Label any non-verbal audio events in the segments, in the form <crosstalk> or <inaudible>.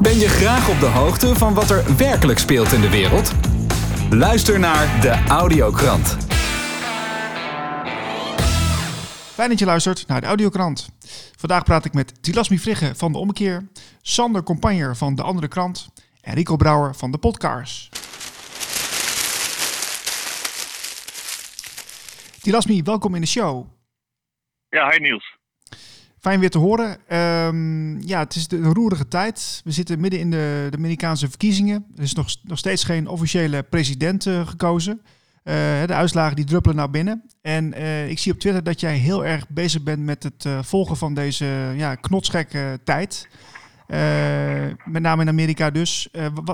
Ben je graag op de hoogte van wat er werkelijk speelt in de wereld? Luister naar de Audiokrant. Fijn dat je luistert naar de Audiokrant. Vandaag praat ik met Tilasmi Vrigge van De Ommekeer, Sander Compagner van De Andere Krant en Rico Brouwer van De Podcasts. Tilasmi, welkom in de show. Ja, hi Niels. Fijn weer te horen. Ehm, ja, het is een roerige tijd. We zitten midden in de, Amerikaanse verkiezingen. Er is nog, nog steeds geen officiële president uh, gekozen. Uh, de uitslagen die druppelen naar binnen. En uh, ik zie op Twitter dat jij heel erg bezig bent met het volgen van deze ja, knotsgekke tijd. met name in Amerika dus.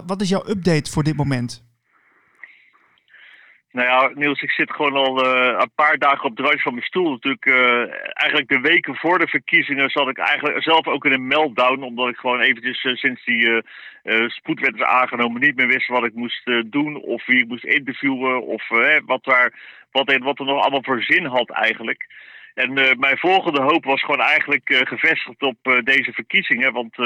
wat is jouw update voor dit moment? Nou ja, Niels, ik zit gewoon al uh, een paar dagen op randje van mijn stoel. Natuurlijk, uh, eigenlijk de weken voor de verkiezingen zat ik eigenlijk zelf ook in een meltdown. Omdat ik gewoon eventjes uh, sinds die spoedwet is aangenomen niet meer wist wat ik moest doen. Of wie ik moest interviewen. Of wat, daar, wat, wat er nog allemaal voor zin had eigenlijk. En mijn volgende hoop was gewoon eigenlijk gevestigd op deze verkiezingen. Want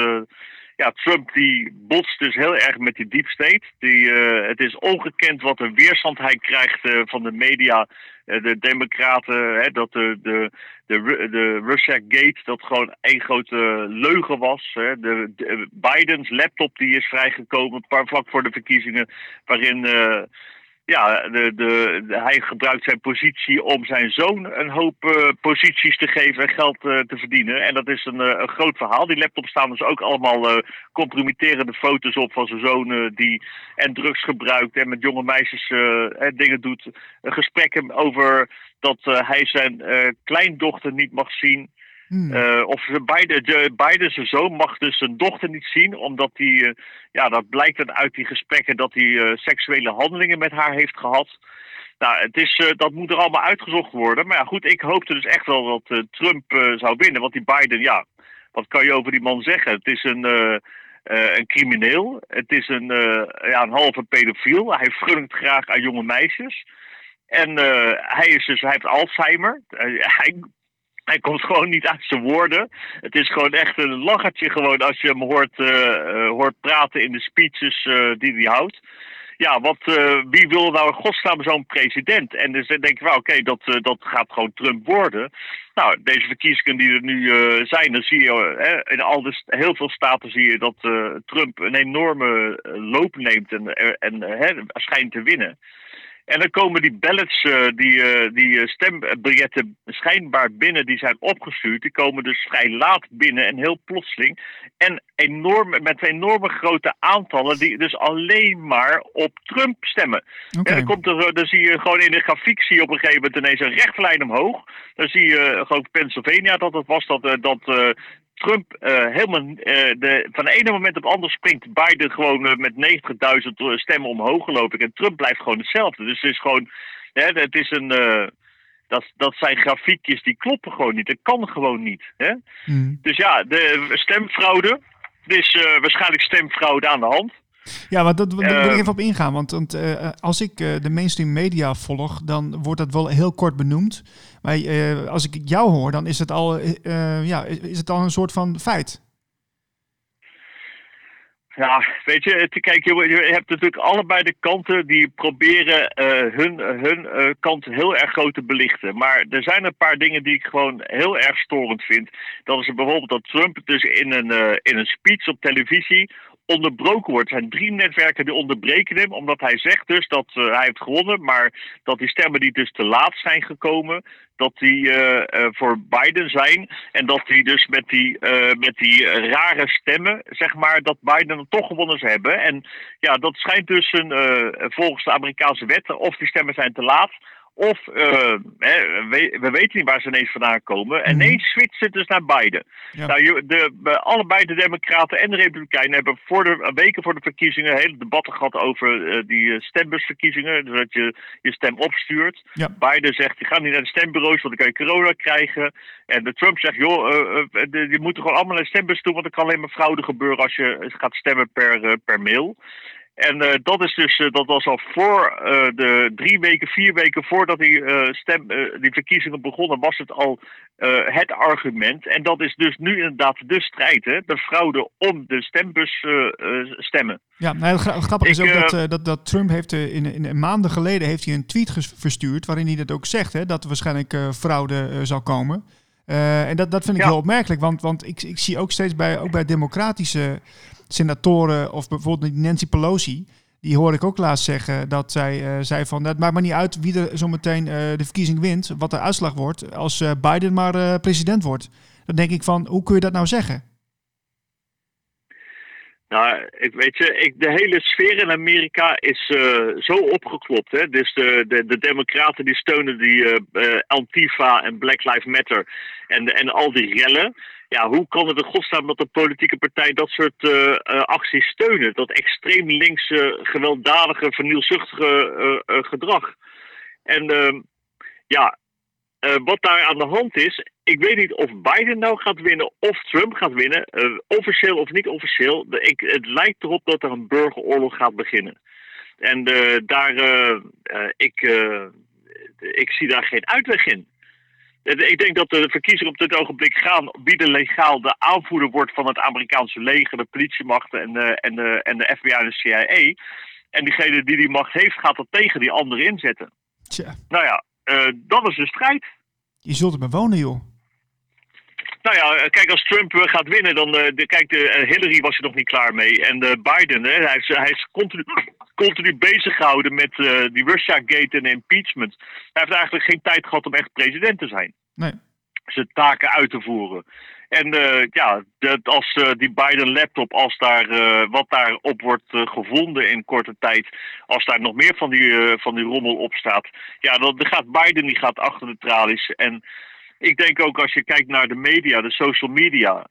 ja, Trump die botst dus heel erg met die deep state. Die, uh, het is ongekend wat een weerstand hij krijgt uh, van de media, uh, de democraten, hè, dat de, de, de, de Russia Gate, dat gewoon één grote leugen was. Hè. De, de, Bidens laptop die is vrijgekomen, vlak voor de verkiezingen, waarin ja, de, de, hij gebruikt zijn positie om zijn zoon een hoop uh, posities te geven en geld uh, te verdienen. En dat is een, uh, een groot verhaal. Die laptop staan dus ook allemaal compromitterende foto's op van zijn zoon die en drugs gebruikt en met jonge meisjes dingen doet. gesprekken over dat hij zijn kleindochter niet mag zien. Hmm. Uh, of beide, beide zijn zoon mag dus zijn dochter niet zien, omdat hij, uh, ja, dat blijkt dan uit die gesprekken dat hij uh, seksuele handelingen met haar heeft gehad. Nou, het is, dat moet er allemaal uitgezocht worden. Maar ja, goed, ik hoopte dus echt wel dat Trump zou winnen. Want die Biden, ja, wat kan je over die man zeggen? Het is een, een crimineel. Het is een, ja, een halve pedofiel. Hij frunkt graag aan jonge meisjes. En hij, is dus, hij heeft Alzheimer. hij hij komt gewoon niet uit zijn woorden. Het is gewoon echt een lachertje gewoon als je hem hoort, uh, hoort praten in de speeches uh, die hij houdt. Ja, wat, wie wil nou in godsnaam zo'n president? En dus dan denk ik, well, oké, dat, dat gaat gewoon Trump worden. Nou, deze verkiezingen die er nu zijn, dan zie je in al de, heel veel staten zie je dat Trump een enorme loop neemt en, en schijnt te winnen. En dan komen die ballots, uh, die, uh, die eh, stembiljetten schijnbaar binnen, die zijn opgestuurd. Die komen dus vrij laat binnen en heel plotseling. En enorm, met enorme grote aantallen die dus alleen maar op Trump stemmen. Okay. En dan, komt er, dan zie je gewoon in de grafiek zie je op een gegeven moment ineens een rechtlijn omhoog. Dan zie je gewoon Pennsylvania dat het was dat, dat Trump uh, helemaal uh, de, van de ene moment op het andere springt Biden gewoon uh, met 90.000 stemmen omhoog geloof ik. En Trump blijft gewoon hetzelfde. Dus het is gewoon, hè, het is een, dat, dat zijn grafiekjes die kloppen gewoon niet. Dat kan gewoon niet. Hè? Hmm. Dus ja, de stemfraude. Er is waarschijnlijk stemfraude aan de hand. Ja, maar dat, daar wil ik even op ingaan. Want, want uh, als ik uh, de mainstream media volg, dan wordt dat wel heel kort benoemd. Maar uh, als ik jou hoor, dan is het al, ja, is het al een soort van feit. Ja, weet je, kijk, je, je, hebt natuurlijk allebei de kanten die proberen hun, hun kant heel erg groot te belichten. Maar er zijn een paar dingen die ik gewoon heel erg storend vind. Dat is bijvoorbeeld dat Trump dus in een, in een speech op televisie onderbroken wordt. Er zijn drie netwerken die onderbreken hem, omdat hij zegt dus dat uh, hij heeft gewonnen, maar dat die stemmen die dus te laat zijn gekomen, dat die uh, uh, voor Biden zijn. En dat die dus met die, met die rare stemmen, zeg maar, dat Biden toch gewonnen zou hebben. En ja, dat schijnt dus een, volgens de Amerikaanse wetten, of die stemmen zijn te laat, of uh, we, we, weten niet waar ze ineens vandaan komen. En ineens mhm. switcht het dus naar Biden. Nou, de, allebei de Democraten en de Republikeinen hebben voor de, weken voor de verkiezingen hele debatten gehad over uh, die stembusverkiezingen. Dus dat je je stem opstuurt. Biden zegt: je gaat niet naar de stembureaus, want dan kan je corona krijgen. En de Trump zegt: joh, je moet gewoon allemaal naar de stembus toe, want er kan alleen maar fraude gebeuren als je gaat stemmen per, per mail. En uh, dat is dus, uh, dat was al voor uh, de drie weken, vier weken voordat die, stem, die verkiezingen begonnen, was het al het argument. En dat is dus nu inderdaad de strijd, hè, de fraude om de stembus stemmen. Ja, nou, het grappige is ook dat, dat, dat Trump heeft in, in, maanden geleden heeft hij een tweet verstuurd waarin hij dat ook zegt, hè, dat er waarschijnlijk fraude zal komen. en dat, dat vind ik heel opmerkelijk, want, want ik, ik zie ook steeds bij, ook bij democratische senatoren of bijvoorbeeld Nancy Pelosi, die hoor ik ook laatst zeggen dat zij uh, zei van het maakt maar niet uit wie er zometeen uh, de verkiezing wint, wat de uitslag wordt, als uh, Biden maar president wordt. Dan denk ik van, hoe kun je dat nou zeggen? Nou, ik weet je, ik, de hele sfeer in Amerika is zo opgeklopt. Hè? Dus de, de, de Democraten die steunen die Antifa en Black Lives Matter en, en al die rellen ja, hoe kan het in godsnaam dat de politieke partij dat soort uh, acties steunen? Dat extreem linkse, gewelddadige, vernielzuchtige uh, gedrag. En ehm, ja, wat daar aan de hand is, ik weet niet of Biden nou gaat winnen of Trump gaat winnen, officieel of niet officieel. Ik, het lijkt erop dat er een burgeroorlog gaat beginnen. En daar, ik, ik zie daar geen uitweg in. Ik denk dat de verkiezingen op dit ogenblik gaan wie de legaal de aanvoerder wordt van het Amerikaanse leger, de politiemachten en de, en de, en de FBI en de CIA. En diegene die die macht heeft, gaat dat tegen die anderen inzetten. Tja. Nou ja, uh, dat is de strijd. Je zult er maar wonen, joh. Nou ja, kijk, als Trump eh, gaat winnen, dan. Uh, de, kijk, de, Hillary was er nog niet klaar mee. En Biden, hè, hij, is, hij is continu, <laughs> continu bezig gehouden met die Russia-gate en impeachment. Hij heeft eigenlijk geen tijd gehad om echt president te zijn. Nee. Zijn taken uit te voeren. En uh, ja, dat als uh, die Biden laptop, als daar uh, wat daarop wordt gevonden in korte tijd, als daar nog meer van die, van die rommel op staat, ja, dan gaat Biden die gaat achter de tralies. En ik denk ook als je kijkt naar de media, de social media,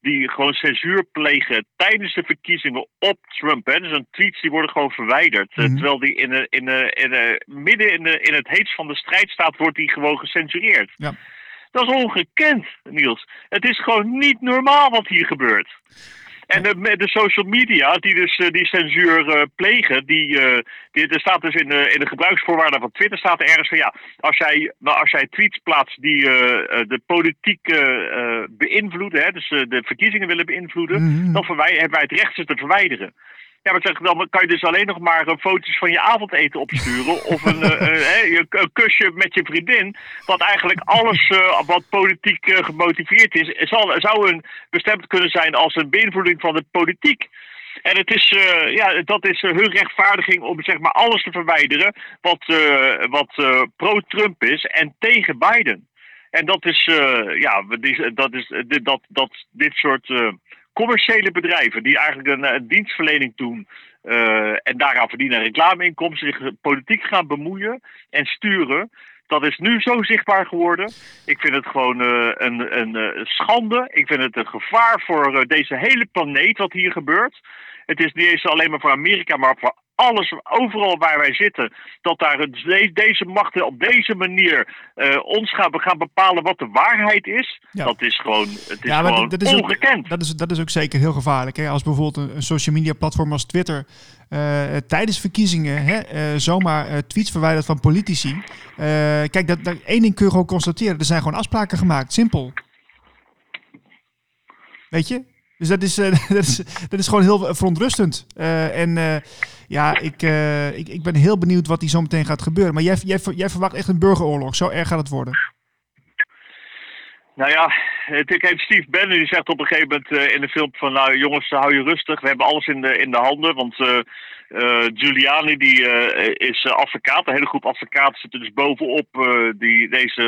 die gewoon censuur plegen tijdens de verkiezingen op Trump. Hè. Dus een tweets die worden gewoon verwijderd. Mhm. terwijl die in, de, in, de, in de, midden in, de, in het heetst van de strijd staat, wordt die gewoon gecensureerd. Ja. Dat is ongekend, Niels. Het is gewoon niet normaal wat hier gebeurt. En de, de social media die dus uh, die censuur uh, plegen, die, uh, die, er staat dus in de, in de gebruiksvoorwaarden van Twitter staat er ergens van ja, als jij, als jij tweets plaatst die de politiek beïnvloeden, hè, dus de verkiezingen willen beïnvloeden, mm-hmm. dan hebben wij het recht ze te verwijderen. Ja, maar zeg, dan kan je dus alleen nog maar uh, foto's van je avondeten opsturen. <laughs> of een, uh, een, kusje met je vriendin. Wat eigenlijk alles wat politiek gemotiveerd is, zal, zou een, bestemd kunnen zijn als een beïnvloeding van de politiek. En het is, ja, dat is hun rechtvaardiging om zeg maar alles te verwijderen wat, wat pro-Trump is en tegen Biden. En dat is, ja, dat is dat, dat dit soort commerciële bedrijven die eigenlijk een, een dienstverlening doen uh, en daaraan verdienen reclameinkomsten, zich politiek gaan bemoeien en sturen. Dat is nu zo zichtbaar geworden. Ik vind het gewoon uh, een, een schande. Ik vind het een gevaar voor deze hele planeet wat hier gebeurt. Het is niet eens alleen maar voor Amerika, maar voor alles, overal waar wij zitten, dat daar deze machten op deze manier uh, ons gaan, gaan bepalen wat de waarheid is. Dat is gewoon, het is ja, gewoon dat is ongekend. Ook, dat, is, dat is ook zeker heel gevaarlijk. Hè? Als bijvoorbeeld een, social media platform als Twitter uh, tijdens verkiezingen hè, uh, zomaar tweets verwijdert van politici. kijk, dat, dat, één ding kun je gewoon constateren. Er zijn gewoon afspraken gemaakt. Simpel. Weet je? Dus dat is, <laughs> dat is, dat is gewoon heel verontrustend. En ja, ik, ik, ik ben heel benieuwd wat die zo meteen gaat gebeuren. Maar jij, jij, jij verwacht echt een burgeroorlog. Zo erg gaat het worden. Nou ja, ik heb Steve Bannon die zegt op een gegeven moment in de film van... Nou jongens, hou je rustig. We hebben alles in de, in de handen. Want Giuliani die is advocaat. Een hele groep advocaten zitten dus bovenop die, deze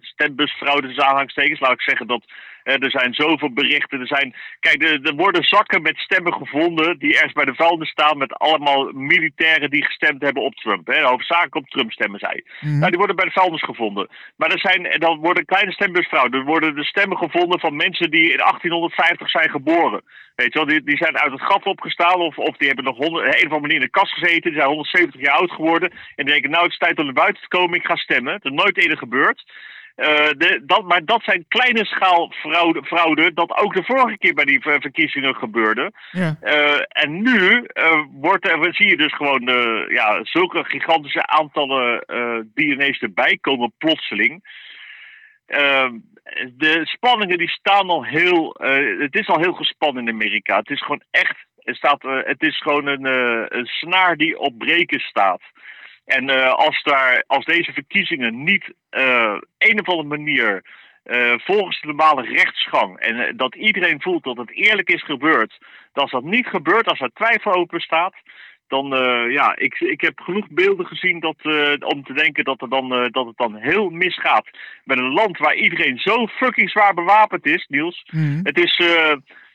stembusfraude. Dus aanhangstekens. Laat ik zeggen dat er zijn zoveel berichten. Er, zijn, kijk, er, worden zakken met stemmen gevonden die ergens bij de vuilnis staan met allemaal militairen die gestemd hebben op Trump. Hè, hoofdzakelijk op Trump stemmen zij. Mhm. Nou, die worden bij de vuilnis gevonden. Maar er zijn, dan worden kleine stembusvrouwen. Er worden de stemmen gevonden van mensen die in 1850 zijn geboren. Weet je wel, die, die zijn uit het gat opgestaan of, of die hebben nog honderd, een of andere manier in de kast gezeten. Die zijn 170 jaar oud geworden. En die denken, nou het is tijd om naar buiten te komen, ik ga stemmen. Dat is nooit eerder gebeurd. De, dat, maar dat zijn kleine schaal fraude, fraude, dat ook de vorige keer bij die verkiezingen gebeurde. Ja. Uh, en nu uh, wordt er, zie je dus gewoon ja, zulke gigantische aantallen die ineens erbij komen plotseling. Ehm, de spanningen die staan al heel. het is al heel gespannen in Amerika. Het is gewoon echt. Het, staat, het is gewoon een, een snaar die op breken staat. En als, daar, als deze verkiezingen niet een of andere manier uh, volgens de normale rechtsgang. En uh, dat iedereen voelt dat het eerlijk is gebeurd. Dat als dat niet gebeurt, als er twijfel open staat. Dan, uh, ja, ik, ik heb genoeg beelden gezien dat, om te denken dat, er dan, dat het dan heel misgaat. Met een land waar iedereen zo fucking zwaar bewapend is, Niels. Mm. Het is,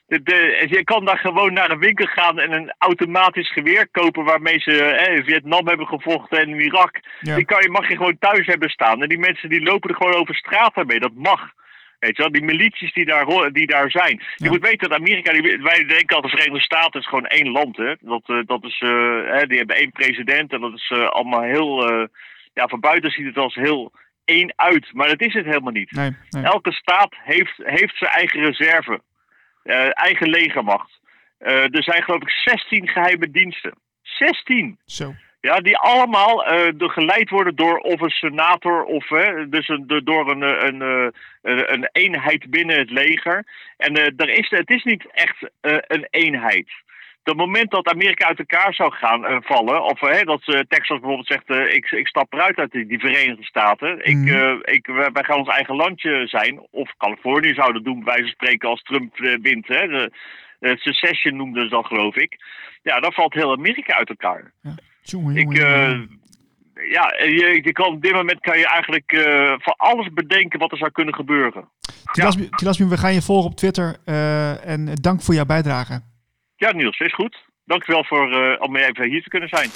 de, je kan daar gewoon naar een winkel gaan en een automatisch geweer kopen waarmee ze in Vietnam hebben gevochten en in Irak. Die kan je, mag je gewoon thuis hebben staan. En die mensen die lopen er gewoon over straat daarmee. Dat mag. Weet je wel, die milities die daar, die daar zijn. Je moet weten dat Amerika, die, wij denken al de Verenigde Staten is gewoon één land. Hè? Dat, uh, dat is, uh, die hebben één president en dat is uh, allemaal heel, ja, van buiten ziet het als heel één uit. Maar dat is het helemaal niet. Nee, nee. Elke staat heeft, heeft zijn eigen reserve. Uh, eigen legermacht. Uh, er zijn geloof ik 16 geheime diensten. 16! Zo. Ja, die allemaal uh, geleid worden door of een senator of dus een, door een, een, een, een, eenheid binnen het leger. En er is, het is niet echt een eenheid het moment dat Amerika uit elkaar zou gaan uh, vallen, of uh, dat uh, Texas bijvoorbeeld zegt: ik, ik stap eruit uit die, die Verenigde Staten, ik, mm. ik, wij gaan ons eigen landje zijn, of Californië zou dat doen, bij wijze van spreken, als Trump wint. Hè, de, secession noemden ze dat, geloof ik. Ja, dan valt heel Amerika uit elkaar. Ja, jongen, ik, ja, je, je, kan, op dit moment kan je eigenlijk van alles bedenken wat er zou kunnen gebeuren. Tilasmi, ja. we gaan je volgen op Twitter en dank voor jouw bijdrage. Ja, Niels, is goed. Dankjewel voor, uh, om even hier te kunnen zijn.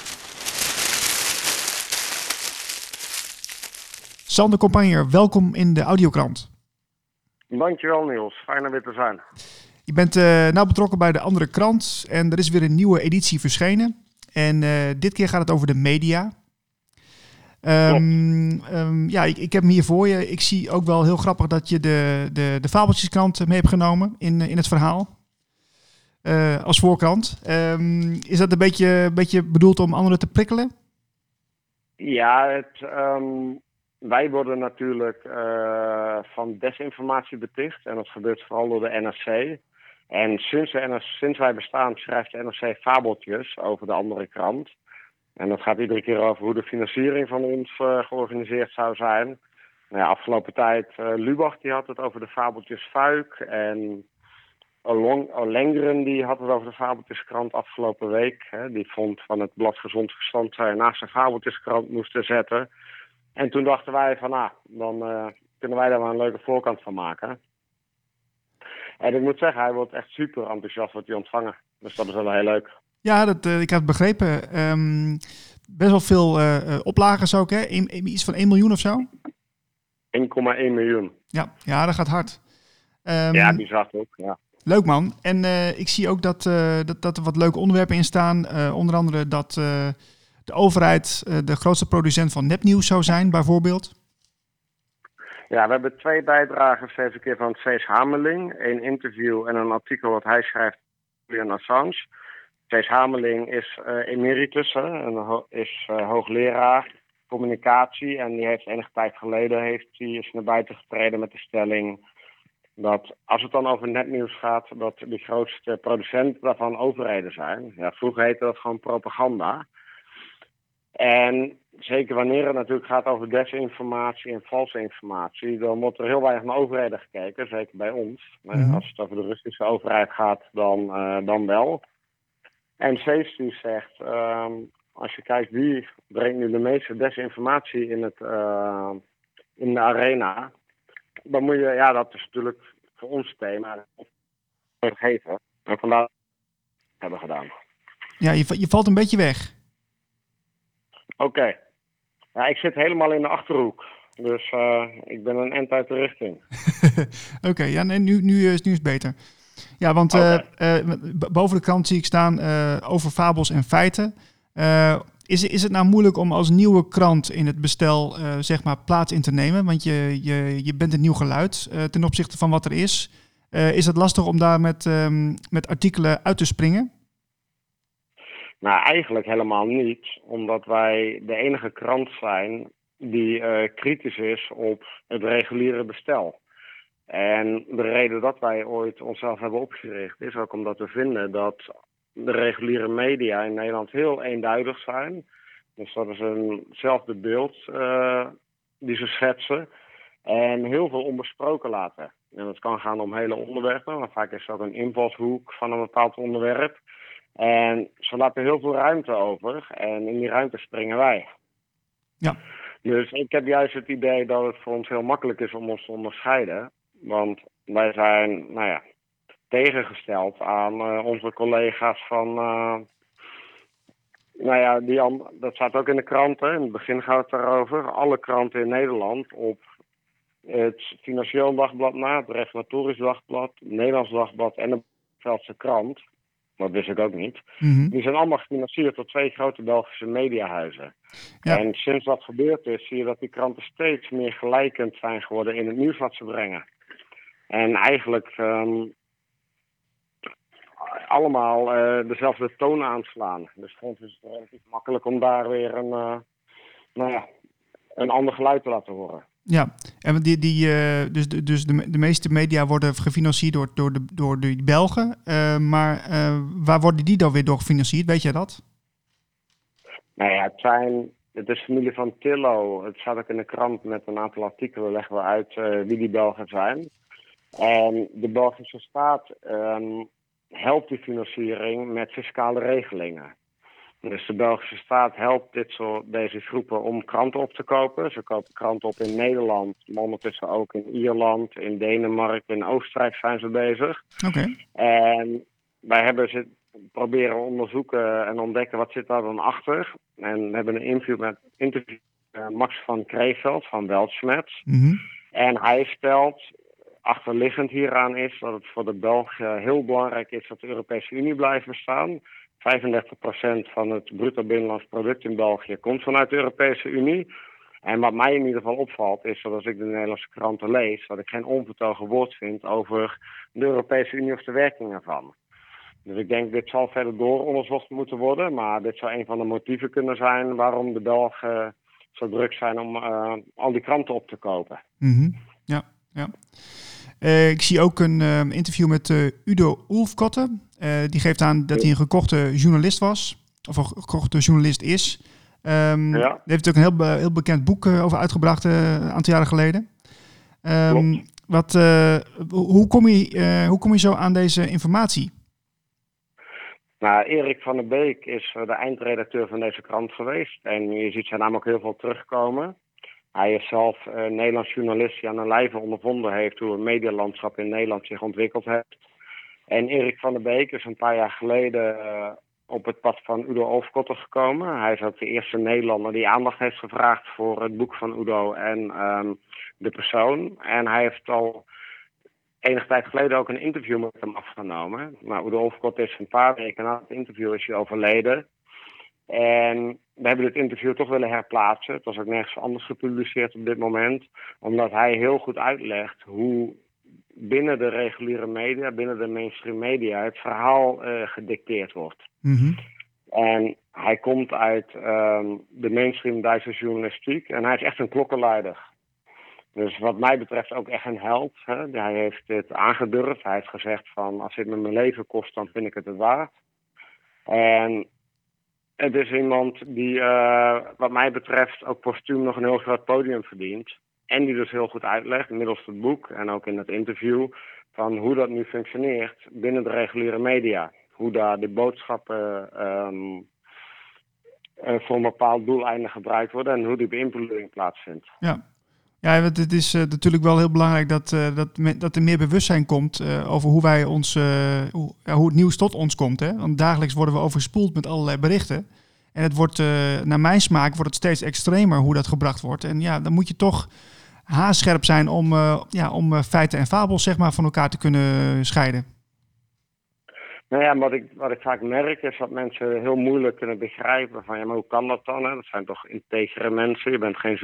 Sander Compagnier, welkom in de Audiokrant. Dankjewel Niels, fijn om weer te zijn. Je bent uh, nou betrokken bij de andere krant en er is weer een nieuwe editie verschenen. En uh, dit keer gaat het over de media. Um, um, ja, ik, ik, heb hem hier voor je. Ik zie ook wel heel grappig dat je de, de, de Fabeltjeskrant mee hebt genomen in, in het verhaal. Uh, als voorkant. Um, is dat een beetje, beetje bedoeld om anderen te prikkelen? Ja, het, um, wij worden natuurlijk uh, van desinformatie beticht. En dat gebeurt vooral door de NRC. En sinds, de NRC, sinds wij bestaan schrijft de NRC fabeltjes over de andere krant. En dat gaat iedere keer over hoe de financiering van ons uh, georganiseerd zou zijn. Nou ja, afgelopen tijd, uh, Lubach die had het over de fabeltjes Fuik. En Olengren die had het over de Fabeltjeskrant afgelopen week. Hè. Die vond van het blad Gezond Verstand zij naast de Fabeltjeskrant moesten zetten. En toen dachten wij van, nou, dan uh, kunnen wij daar wel een leuke voorkant van maken. En ik moet zeggen, hij wordt echt super enthousiast wat hij ontvangen. Dus dat is wel heel leuk. Ja, dat, uh, ik had begrepen. Um, best wel veel uh, oplagers ook, hè? iets van 1 miljoen of zo? 1,1 miljoen. Ja, ja, dat gaat hard. Um, ja, bizar ook, ja. Leuk man. En uh, ik zie ook dat, uh, dat, dat er wat leuke onderwerpen in staan. Uh, onder andere dat de overheid de grootste producent van nepnieuws zou zijn, bijvoorbeeld. Ja, we hebben twee bijdragen deze keer van Cees Hameling. Een interview en een artikel wat hij schrijft Julian Assange. Cees Hameling is emeritus, en is hoogleraar communicatie. En die heeft enige tijd geleden heeft, die is naar buiten getreden met de stelling dat als het dan over netnieuws gaat, dat de grootste producenten daarvan overheden zijn. Ja, vroeger heette dat gewoon propaganda. En zeker wanneer het natuurlijk gaat over desinformatie en valse informatie, dan wordt er heel weinig naar overheden gekeken, zeker bij ons. Maar als het over de Russische overheid gaat, dan, uh, dan wel. En Safety zegt, uh, als je kijkt wie brengt nu de meeste desinformatie in, het, uh, in de arena, dan moet je, ja, dat is natuurlijk voor ons thema geven. En vandaar hebben gedaan. Ja, je, je valt een beetje weg. Oké. Ja, ik zit helemaal in de achterhoek. Dus uh, ik ben een end uit de richting. <laughs> Oké, ja, nee, nu, nu, is, nu is het beter. Ja, want okay. uh, uh, boven de krant zie ik staan over fabels en feiten. Is, is het nou moeilijk om als nieuwe krant in het bestel uh, zeg maar plaats in te nemen? Want je, je, je bent een nieuw geluid uh, ten opzichte van wat er is. Uh, is het lastig om daar met, um, met artikelen uit te springen? Nou, eigenlijk helemaal niet. Omdat wij de enige krant zijn die kritisch is op het reguliere bestel. En de reden dat wij ooit onszelf hebben opgericht is ook omdat we vinden dat de reguliere media in Nederland heel eenduidig zijn. Dus dat is eenzelfde beeld uh, die ze schetsen. En heel veel onbesproken laten. En dat kan gaan om hele onderwerpen, maar vaak is dat een invalshoek van een bepaald onderwerp. En ze laten heel veel ruimte over en in die ruimte springen wij. Ja. Dus ik heb juist het idee dat het voor ons heel makkelijk is om ons te onderscheiden. Want wij zijn, nou ja, tegengesteld aan uh, onze collega's van. Uh, nou ja, die, dat staat ook in de kranten. In het begin gaat het daarover. Alle kranten in Nederland op het Financieel Dagblad na, het Reformatorisch Dagblad, het Nederlands Dagblad en de Veldse Krant. Dat wist ik ook niet. Mhm. Die zijn allemaal gefinancierd door twee grote Belgische mediahuizen. Ja. En sinds dat gebeurd is, zie je dat die kranten steeds meer gelijkend zijn geworden in het nieuws wat ze brengen. En eigenlijk um, allemaal uh, dezelfde toon aanslaan. Dus ons is het relatief makkelijk om daar weer een, uh, nou ja, een ander geluid te laten horen. Ja, en die, die, uh, dus, dus de, de meeste media worden gefinancierd door, door, de, door de Belgen. maar waar worden die dan weer door gefinancierd? Weet jij dat? Nou ja, het zijn het is familie van Tillo. Het staat ook in de krant met een aantal artikelen leggen we uit wie die Belgen zijn. En de Belgische staat um, helpt die financiering met fiscale regelingen. Dus de Belgische staat helpt dit soort, deze groepen om kranten op te kopen. Ze kopen kranten op in Nederland, maar ondertussen ook in Ierland, in Denemarken, in Oostenrijk zijn ze bezig. Oké. En wij hebben ze proberen onderzoeken en ontdekken wat zit daar dan achter. En we hebben een interview met interview, Max van Kreeveld van Weltschmerz. Mm -hmm. En hij stelt achterliggend hieraan is dat het voor de Belgen heel belangrijk is dat de Europese Unie blijft bestaan. 35% van het bruto binnenlands product in België komt vanuit de Europese Unie. En wat mij in ieder geval opvalt is dat als ik de Nederlandse kranten lees, dat ik geen onvertogen woord vind over de Europese Unie of de werking ervan. Dus ik denk, dit zal verder dooronderzocht moeten worden, maar dit zou een van de motieven kunnen zijn waarom de Belgen zo druk zijn om uh, al die kranten op te kopen. Mm. Ja, ja. Uh, ik zie ook een uh, interview met uh, Udo Oelfkotte. die geeft aan dat hij een gekochte journalist was. Of een gekochte journalist is. Um, ja. Daar heeft ook een heel, heel bekend boek over uitgebracht een aantal jaren geleden. Um, wat, hoe, kom je, hoe kom je zo aan deze informatie? Nou, Erik van der Beek is de eindredacteur van deze krant geweest. En je ziet zijn naam ook heel veel terugkomen. Hij is zelf een Nederlands journalist die aan een lijve ondervonden heeft hoe het medialandschap in Nederland zich ontwikkeld heeft. En Erik van der Beek is een paar jaar geleden uh, op het pad van Udo Olfkotter gekomen. Hij is ook de eerste Nederlander die aandacht heeft gevraagd voor het boek van Udo en um, de persoon. En hij heeft al enige tijd geleden ook een interview met hem afgenomen. Nou, Udo Olfkotter is een paar weken na het interview is hij overleden. En we hebben dit interview toch willen herplaatsen. Het was ook nergens anders gepubliceerd op dit moment. Omdat hij heel goed uitlegt hoe binnen de reguliere media, binnen de mainstream media, het verhaal uh, gedicteerd wordt. Mm -hmm. En hij komt uit um, de mainstream Duitse journalistiek en hij is echt een klokkenluider. Dus wat mij betreft ook echt een held. Hè? Hij heeft het aangedurfd. Hij heeft gezegd van als dit me mijn leven kost, dan vind ik het het waard. En het is iemand die, uh, wat mij betreft, ook postuum nog een heel groot podium verdient. En die dus heel goed uitlegt, middels het boek en ook in het interview, van hoe dat nu functioneert binnen de reguliere media. Hoe daar de boodschappen um, uh, voor een bepaald doeleinde gebruikt worden en hoe die beïnvloeding plaatsvindt. Ja. Ja, het is uh, natuurlijk wel heel belangrijk dat, uh, dat, dat er meer bewustzijn komt uh, over hoe wij ons, hoe, hoe het nieuws tot ons komt. Hè? Want dagelijks worden we overspoeld met allerlei berichten. En het wordt, naar mijn smaak, wordt het steeds extremer hoe dat gebracht wordt. En ja, dan moet je toch haarscherp zijn om, ja, om feiten en fabels zeg maar, van elkaar te kunnen scheiden. Nou ja, wat ik, wat ik vaak merk is dat mensen heel moeilijk kunnen begrijpen van ja, maar hoe kan dat dan? Hè? Dat zijn toch integere mensen. Je bent geen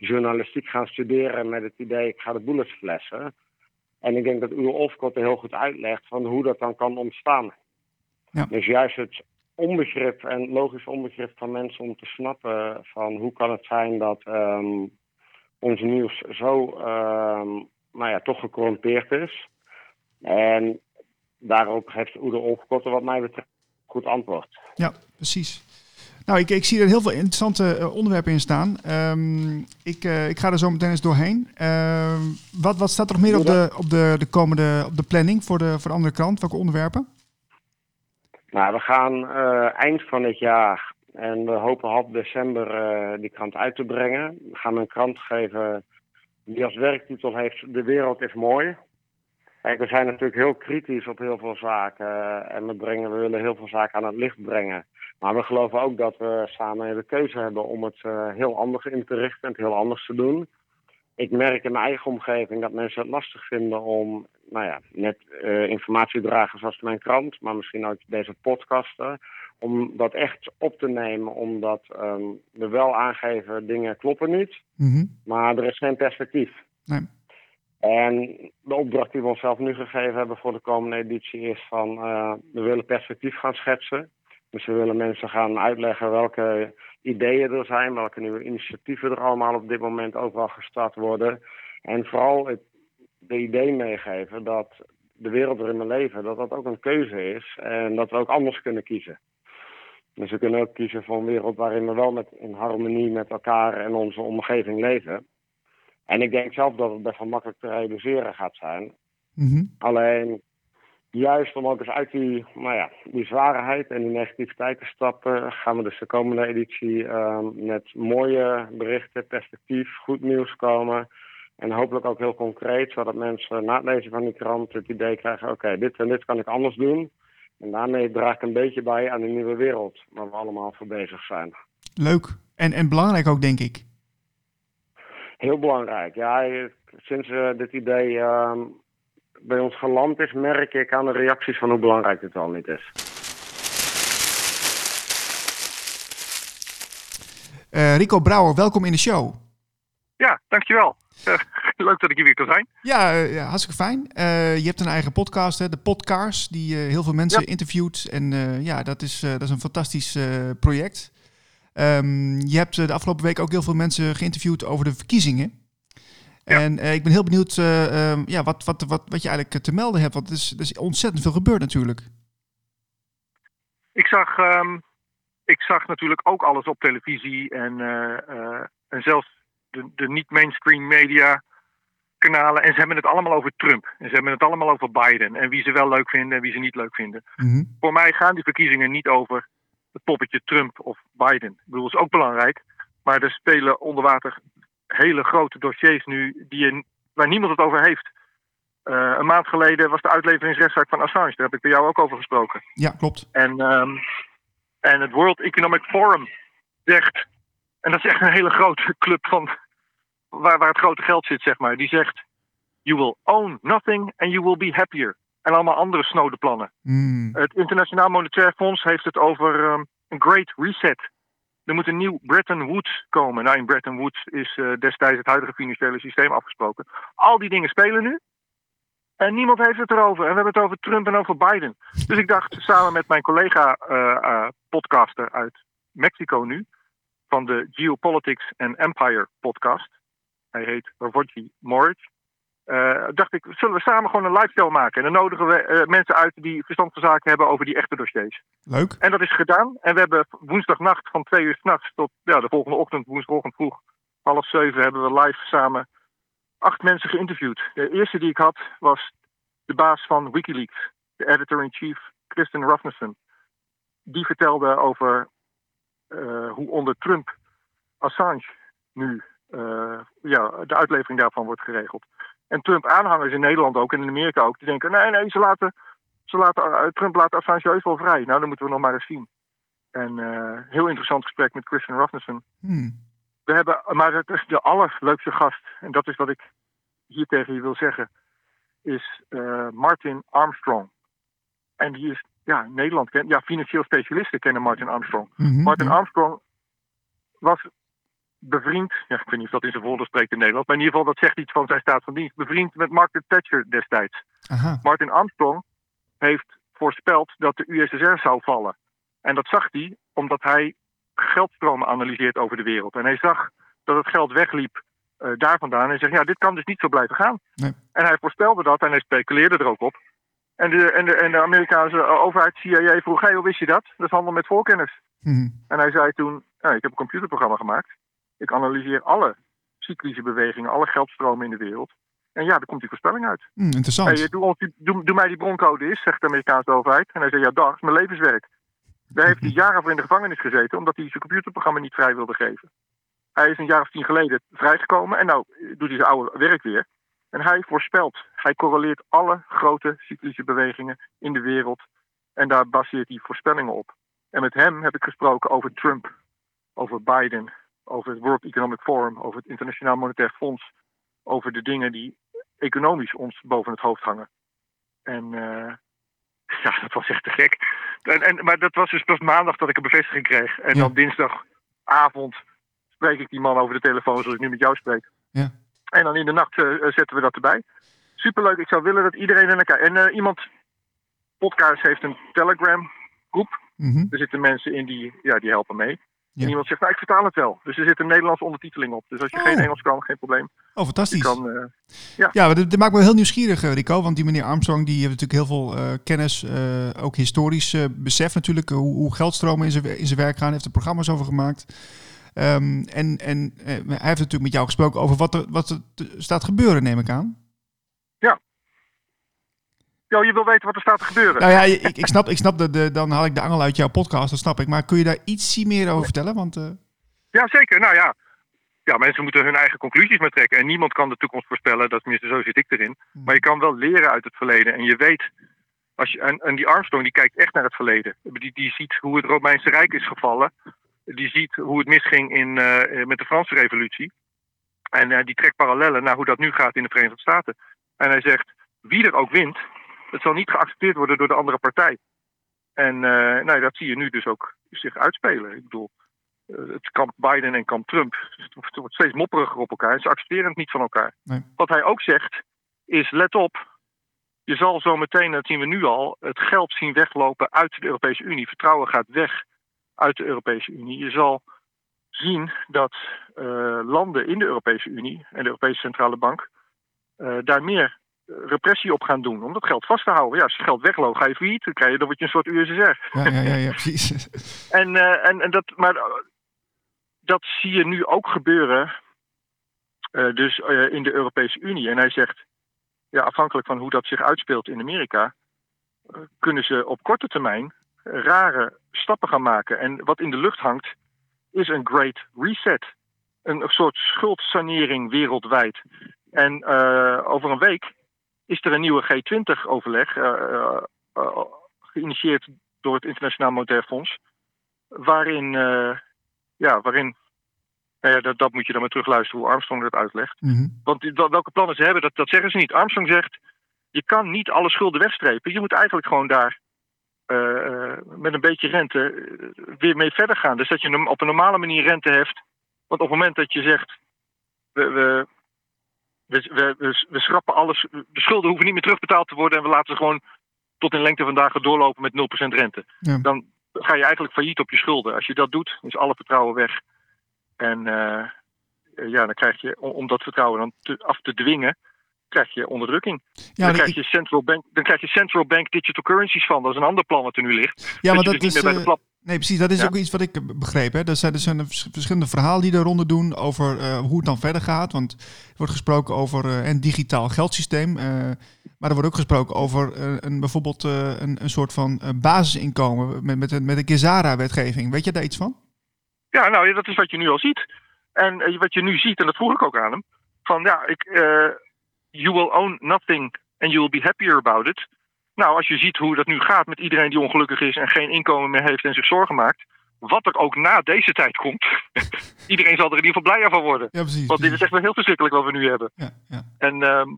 journalistiek gaan studeren met het idee ik ga de bullets flessen. En ik denk dat Uwe Olfkot heel goed uitlegt van hoe dat dan kan ontstaan. Ja. Dus juist het onbegrip en logisch onbegrip van mensen om te snappen van hoe kan het zijn dat ehm, ons nieuws zo, ehm, nou ja, toch gecorrumpeerd is. En daarop heeft Oede Olfkotter wat mij betreft goed antwoord. Ja, precies. Nou, ik, ik zie er heel veel interessante uh, onderwerpen in staan. Um, ik, uh, ik ga er zo meteen eens doorheen. Uh, wat, wat staat er nog meer op de, op de, de komende op de planning voor de, voor de andere krant? Welke onderwerpen? Nou, we gaan uh, eind van het jaar en we hopen half december die krant uit te brengen. We gaan een krant geven die als werktitel heeft De wereld is mooi. Kijk, we zijn natuurlijk heel kritisch op heel veel zaken en we, brengen, we willen heel veel zaken aan het licht brengen. Maar we geloven ook dat we samen de keuze hebben om het uh, heel anders in te richten en het heel anders te doen. Ik merk in mijn eigen omgeving dat mensen het lastig vinden om, nou ja, net informatie te dragen zoals mijn krant, maar misschien ook deze podcasten, om dat echt op te nemen, omdat um, we wel aangeven dingen kloppen niet, mm -hmm. maar er is geen perspectief. Nee. En de opdracht die we onszelf nu gegeven hebben voor de komende editie is van uh, we willen perspectief gaan schetsen. Dus we willen mensen gaan uitleggen welke ideeën er zijn, welke nieuwe initiatieven er allemaal op dit moment overal gestart worden. En vooral het de idee meegeven dat de wereld waarin we leven, dat dat ook een keuze is en dat we ook anders kunnen kiezen. Dus we kunnen ook kiezen voor een wereld waarin we wel met, in harmonie met elkaar en onze omgeving leven. En ik denk zelf dat het best wel makkelijk te realiseren gaat zijn. Mm -hmm. Alleen juist om ook eens uit die, nou ja, die zwaarheid en die negativiteit te stappen, gaan we dus de komende editie uh, met mooie berichten, perspectief, goed nieuws komen. En hopelijk ook heel concreet, zodat mensen na het lezen van die krant het idee krijgen: oké, okay, dit en dit kan ik anders doen. En daarmee draag ik een beetje bij aan de nieuwe wereld waar we allemaal voor bezig zijn. Leuk. En, en belangrijk ook, denk ik. Heel belangrijk. Ja, sinds uh, dit idee uh, bij ons geland is, merk ik aan de reacties van hoe belangrijk dit al niet is. Uh, Rico Brouwer, welkom in de show. Ja, dankjewel. Uh, <laughs> leuk dat ik hier weer kan zijn. Ja, uh, ja hartstikke fijn. je hebt een eigen podcast, hè, de Podcars, die heel veel mensen ja. interviewt. En ja, dat is, dat is een fantastisch project. Um, je hebt de afgelopen week ook heel veel mensen geïnterviewd over de verkiezingen. Ja. En uh, ik ben heel benieuwd uh, uh, ja, wat, wat, wat, wat je eigenlijk te melden hebt. Want er is, er is ontzettend veel gebeurd natuurlijk. Ik zag, um, ik zag natuurlijk ook alles op televisie. En, en zelfs de, de niet-mainstream media kanalen. En ze hebben het allemaal over Trump. En ze hebben het allemaal over Biden. En wie ze wel leuk vinden en wie ze niet leuk vinden. Mm -hmm. Voor mij gaan die verkiezingen niet over het poppetje Trump of Biden. Ik bedoel, dat is ook belangrijk. Maar er spelen onder water hele grote dossiers nu die je, waar niemand het over heeft. Uh, een maand geleden was de uitleveringsrechtszaak van Assange. Daar heb ik bij jou ook over gesproken. Ja, klopt. En, um, en het World Economic Forum zegt, en dat is echt een hele grote <laughs> club van waar, waar het grote geld zit, zeg maar. Die zegt, you will own nothing and you will be happier. En allemaal andere snode plannen. Mm. Het Internationaal Monetair Fonds heeft het over um, een great reset. Er moet een nieuw Bretton Woods komen. Nou, in Bretton Woods is uh, destijds het huidige financiële systeem afgesproken. Al die dingen spelen nu. En niemand heeft het erover. En we hebben het over Trump en over Biden. Dus ik dacht samen met mijn collega uh, uh, podcaster uit Mexico nu. Van de Geopolitics and Empire podcast. Hij heet Roger Morris. Uh, dacht ik, zullen we samen gewoon een live show maken? En dan nodigen we uh, mensen uit die verstand van zaken hebben over die echte dossiers. Leuk. En dat is gedaan. En we hebben woensdagnacht van twee uur s'nachts tot ja, de volgende ochtend, woensdagochtend vroeg, half zeven, hebben we live samen acht mensen geïnterviewd. De eerste die ik had was de baas van Wikileaks, de editor-in-chief, Kristen Rasmussen. Die vertelde over uh, hoe onder Trump Assange nu ja, de uitlevering daarvan wordt geregeld. En Trump-aanhangers in Nederland ook en in Amerika ook, die denken: nee, nee, ze laten, ze laten Trump laat Assange wel vrij. Nou, dan moeten we nog maar eens zien. En uh, heel interessant gesprek met Christian Rasmussen. Hmm. We hebben, maar het is de allerleukste gast, en dat is wat ik hier tegen je wil zeggen, is uh, Martin Armstrong. En die is, ja, Nederland kent, ja, financieel specialisten kennen Martin Armstrong. Mm -hmm. Martin Armstrong was bevriend, ja, ik weet niet of dat in zijn woorden spreekt in Nederland, maar in ieder geval dat zegt iets van zijn staat van dienst, bevriend met Margaret Thatcher destijds. Aha. Martin Armstrong heeft voorspeld dat de USSR zou vallen. En dat zag hij omdat hij geldstromen analyseert over de wereld. En hij zag dat het geld wegliep uh, daar vandaan. En zegt, ja, dit kan dus niet zo blijven gaan. Nee. En hij voorspelde dat en hij speculeerde er ook op. En de, en de, en de Amerikaanse overheid, CIA, vroeg, hey, hoe wist je dat? Dat is handel met voorkennis. Mhm. En hij zei toen, ja, ik heb een computerprogramma gemaakt. Ik analyseer alle cyclische bewegingen, alle geldstromen in de wereld. En ja, daar komt die voorspelling uit. Hm, interessant. Hey, doe, ons die- doe, doe mij die broncode eens, zegt de Amerikaanse overheid. En hij zei, ja, dag, is mijn levenswerk. Daar heeft hij jaren voor in de gevangenis gezeten, omdat hij zijn computerprogramma niet vrij wilde geven. Hij is een jaar of tien geleden vrijgekomen en nou doet hij zijn oude werk weer. En hij voorspelt, hij correleert alle grote cyclische bewegingen in de wereld. En daar baseert hij voorspellingen op. En met hem heb ik gesproken over Trump, over Biden, over het World Economic Forum, over het Internationaal Monetair Fonds. Over de dingen die economisch ons boven het hoofd hangen. En eh, <laughs> ja, dat was echt te gek. En, en, maar dat was dus pas maandag dat ik een bevestiging kreeg. En Ja. dan dinsdagavond spreek ik die man over de telefoon zoals ik nu met jou spreek. Ja. En dan in de nacht eh, eh, zetten we dat erbij. Superleuk. Ik zou willen dat iedereen naar elkaar... En iemand, podcast heeft een Telegram groep. Mhm. Er zitten mensen in die, ja, die helpen mee. Ja. En iemand zegt, nou ik vertaal het wel. Dus er zit een Nederlandse ondertiteling op. Dus als je Oh. geen Engels kan, geen probleem. Oh, fantastisch. kan, eh, Ja, dat, maakt me heel nieuwsgierig, eh, Rico. Want die meneer Armstrong die heeft natuurlijk heel veel eh, kennis, ook historisch besef natuurlijk, hoe, hoe geldstromen in zijn, in zijn werk gaan. heeft er programma's over gemaakt. Ehm, en en hij heeft natuurlijk met jou gesproken over wat er, wat er staat gebeuren, neem ik aan. Ja, je wil weten wat er staat te gebeuren. Nou ja, ik, ik snap, ik snap de, de, dan haal ik de angel uit jouw podcast, dat snap ik. Maar kun je daar ietsie meer over vertellen? Want eh, Ja, zeker. Nou ja. ja, mensen moeten hun eigen conclusies maar trekken. En niemand kan de toekomst voorspellen. Dat tenminste, zo zit ik erin. Maar je kan wel leren uit het verleden. En je weet. Als je, en, en die Armstrong die kijkt echt naar het verleden. Die, die ziet hoe het Romeinse Rijk is gevallen. Die ziet hoe het misging in, eh, met de Franse Revolutie. En eh, die trekt parallellen naar hoe dat nu gaat in de Verenigde Staten. En hij zegt: wie er ook wint, het zal niet geaccepteerd worden door de andere partij. En eh, nou, dat zie je nu dus ook zich uitspelen. Ik bedoel, eh, het kamp Biden en kamp Trump het wordt steeds mopperiger op elkaar. En ze accepteren het niet van elkaar. Nee. Wat hij ook zegt is: let op. Je zal zo meteen, dat zien we nu al, het geld zien weglopen uit de Europese Unie. Vertrouwen gaat weg uit de Europese Unie. Je zal zien dat eh, landen in de Europese Unie en de Europese Centrale Bank daar meer repressie op gaan doen om dat geld vast te houden. Ja, als het geld wegloopt, ga je failliet, dan, krijg je, dan word je een soort USSR. ja, ja, ja, ja, precies. <laughs> En, eh, en, en dat, maar eh, dat zie je nu ook gebeuren, eh, dus in de Europese Unie. En hij zegt, ja, afhankelijk van hoe dat zich uitspeelt in Amerika, kunnen ze op korte termijn rare stappen gaan maken. En wat in de lucht hangt, is een great reset. Een, soort schuldsanering wereldwijd. En over een week is er een nieuwe G20-overleg, geïnitieerd door het Internationaal Monetair Fonds waarin, eh, ja, waarin nou ja, dat, dat moet je dan maar terugluisteren hoe Armstrong dat uitlegt. Mhm. Want welke plannen ze hebben, dat, dat zeggen ze niet. Armstrong zegt, je kan niet alle schulden wegstrepen. Je moet eigenlijk gewoon daar eh, eh, met een beetje rente eh, weer mee verder gaan. Dus dat je hem op een normale manier rente heft. Want op het moment dat je zegt, we, we, we, we, we, we schrappen alles, de schulden hoeven niet meer terugbetaald te worden en we laten ze gewoon tot in lengte van dagen doorlopen met 0% rente. Ja. Dan ga je eigenlijk failliet op je schulden. Als je dat doet, is alle vertrouwen weg. En eh, ja, dan krijg je, om, dat vertrouwen dan te- af te dwingen, krijg je onderdrukking. Ja, dan, krijg je central bank, dan krijg je central bank digital currencies van. Dat is een ander plan wat er nu ligt. ja, maar dat dus niet is. meer bij de eh. Nee, precies. Dat is Ja. ook iets wat ik eh, begreep. Hè. Er zijn, er zijn verschillende verhalen die er ronde doen over eh, hoe het dan verder gaat. Want er wordt gesproken over eh, een digitaal geldsysteem. maar er wordt ook gesproken over een, bijvoorbeeld een, een soort van basisinkomen met, met, een- met een Gezara-wetgeving. Weet je daar iets van? Ja, nou, dat is wat je nu al ziet. En wat je nu ziet, en dat vroeg ik ook aan hem, van ja, ik, you will own nothing and you will be happier about it. Nou, als je ziet hoe dat nu gaat met iedereen die ongelukkig is en geen inkomen meer heeft en zich zorgen maakt, wat er ook na deze tijd komt, <laughs> iedereen zal er in ieder geval blijer van worden. Ja, precies. Want dit is echt wel heel verschrikkelijk wat we nu hebben. Ja, ja. En, ehm,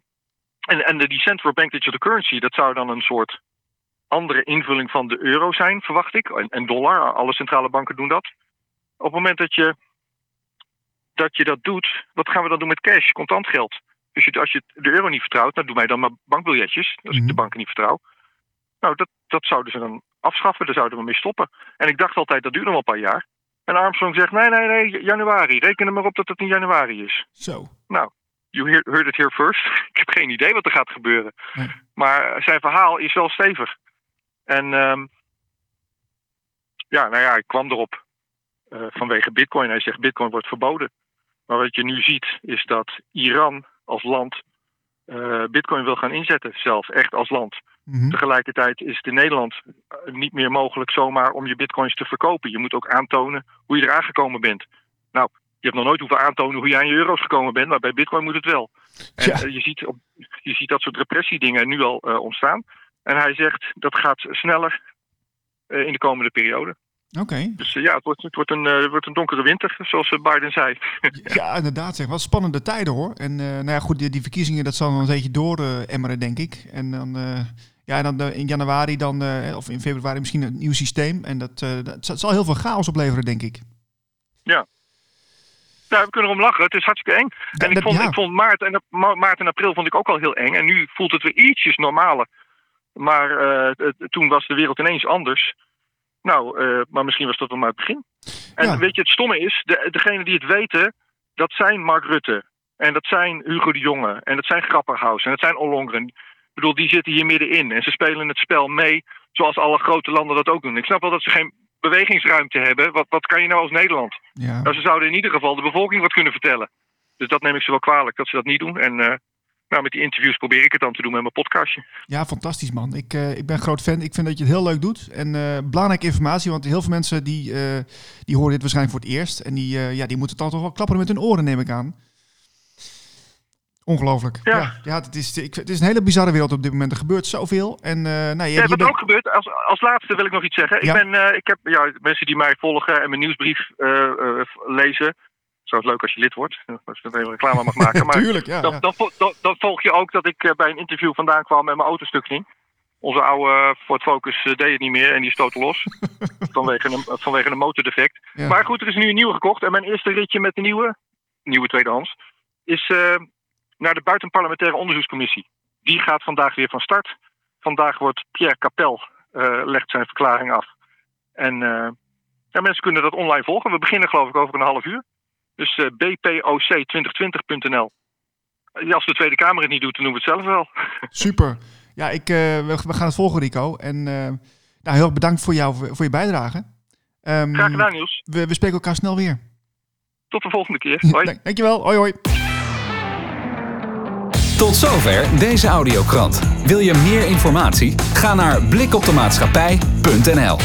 en, en de, die central bank digital currency, dat zou dan een soort andere invulling van de euro zijn, verwacht ik. En, en dollar, alle centrale banken doen dat. Op het moment dat je, dat je dat doet, wat gaan we dan doen met cash, contant geld? Dus als je de euro niet vertrouwt, nou doe mij dan maar bankbiljetjes, als ik Mhm. de banken niet vertrouw. Nou, dat, dat zouden ze dan afschaffen, daar zouden we mee stoppen. En ik dacht altijd, dat duurt nog wel een paar jaar. En Armstrong zegt, nee, nee, nee, januari. Reken er maar op dat het in januari is. Zo. Nou, you hear, heard it here first. <laughs> ik heb geen idee wat er gaat gebeuren. Nee. Maar zijn verhaal is wel stevig. En ehm, ja, nou ja, ik kwam erop eh, vanwege bitcoin. Hij zegt, bitcoin wordt verboden. Maar wat je nu ziet, is dat Iran als land eh, bitcoin wil gaan inzetten, zelf, echt als land. Mhm. Tegelijkertijd is het in Nederland eh, niet meer mogelijk zomaar om je bitcoins te verkopen. Je moet ook aantonen hoe je eraan gekomen bent. Nou, je hebt nog nooit hoeven aantonen hoe je aan je euro's gekomen bent, maar bij bitcoin moet het wel. En Ja. eh, je, ziet op, je ziet dat soort repressiedingen nu al eh, ontstaan. En hij zegt dat gaat sneller in de komende periode. Oké. Dus ja, het wordt, het, wordt een, het wordt een donkere winter, zoals Biden zei. Ja, inderdaad. Zeg. Wat spannende tijden hoor. En nou ja, goed, die, die verkiezingen dat zal nog een beetje door emmeren, denk ik. En dan, ja, en dan eh, in januari dan, eh, of in februari misschien een nieuw systeem. En dat, eh, dat zal- zal heel veel chaos opleveren, denk ik. Nou, we kunnen erom lachen. Het is hartstikke eng. Ja, En ik dat- vond, ja. ik vond maart, en, ma- maart en april vond ik ook al heel eng. En nu voelt het weer ietsjes normaler. Maar toen was de wereld ineens anders. Nou, maar misschien was dat wel maar het begin. En Ja. weet je, het stomme is, de, degenen die het weten, dat zijn Mark Rutte. En dat zijn Hugo de Jonge. En dat zijn Grapperhaus. En dat zijn Ollongren. Ik bedoel, die zitten hier middenin. En ze spelen het spel mee, zoals alle grote landen dat ook doen. Ik snap wel dat ze geen bewegingsruimte hebben. Wat, wat kan je nou als Nederland? Ja. Nou, ze zouden in ieder geval de bevolking wat kunnen vertellen. Dus dat neem ik ze wel kwalijk dat ze dat niet doen. En eh, nou, met die interviews probeer ik het dan te doen met mijn podcastje. ja, fantastisch man. Ik, eh, ik ben groot fan. Ik vind dat je het heel leuk doet. En eh, belangrijke informatie, want heel veel mensen die, die horen dit waarschijnlijk voor het eerst. En die, ja, die moeten dan toch wel klapperen met hun oren, neem ik aan. Ongelooflijk. Ja, Ja. ja, het, is, ik, het is een hele bizarre wereld op dit moment. Er gebeurt zoveel. En uh, nou, je, Ja, je wat bent- ook gebeurt, als, als laatste wil ik nog iets zeggen. Ja. Ik, ben, eh, ik heb ja, mensen die mij volgen en mijn nieuwsbrief eh, lezen. Zo is het leuk als je lid wordt, als je even reclame mag maken. <laughs> Maar Tuurlijk, ja. dan, dan, vo- dan, dan volg je ook dat ik bij een interview vandaan kwam en mijn auto stuk ging. Onze oude Ford Focus deed het niet meer en die stootte los. <laughs> vanwege, een, vanwege een motordefect. Maar goed, er is nu een nieuwe gekocht. En mijn eerste ritje met de nieuwe, nieuwe tweedehands, is naar de Buitenparlementaire Onderzoekscommissie. Die gaat vandaag weer van start. Vandaag wordt Pierre Capel, eh, legt zijn verklaring af. En eh, ja, mensen kunnen dat online volgen. We beginnen geloof ik over een half uur. Dus eh, bpoc2020.nl. Ja, als de Tweede Kamer het niet doet, dan doen we het zelf wel. <laughs> Super. Ja, ik, we, we gaan het volgen, Rico. En nou, heel erg bedankt voor, jou, voor je bijdrage. Ehm, Graag gedaan, Niels. We, we spreken elkaar snel weer. Tot de volgende keer. <laughs> Hoi. Dank- Dankjewel. Hoi, hoi. Tot zover deze audiokrant. Wil je meer informatie? Ga naar blikopdemaatschappij.nl